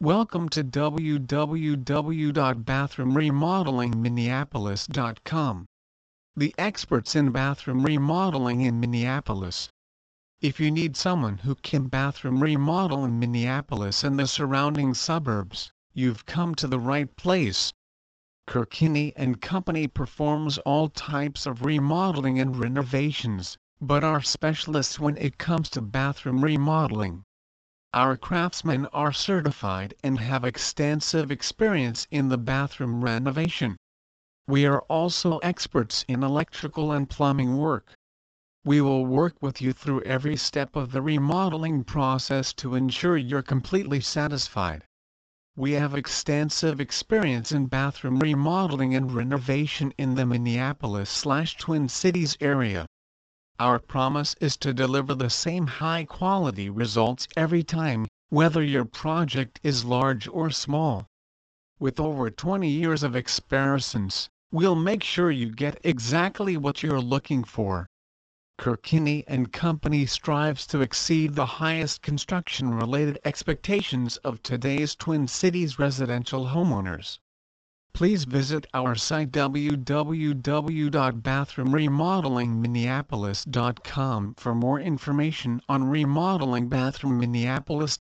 Welcome to www.bathroomremodelingminneapolis.com. The experts in bathroom remodeling in Minneapolis. If you need someone who can bathroom remodel in Minneapolis and the surrounding suburbs, you've come to the right place. Kirkini and Company performs all types of remodeling and renovations, but are specialists when it comes to bathroom remodeling. Our craftsmen are certified and have extensive experience in the bathroom renovation. We are also experts in electrical and plumbing work. We will work with you through every step of the remodeling process to ensure you're completely satisfied. We have extensive experience in bathroom remodeling and renovation in the Minneapolis-Twin Cities area. Our promise is to deliver the same high quality results every time, whether your project is large or small. With over 20 years of experience, we'll make sure you get exactly what you're looking for. Kirkini and Company strives to exceed the highest construction-related expectations of today's Twin Cities residential homeowners please visit our site www.bathroomremodelingminneapolis.com for more information on remodeling bathroom Minneapolis.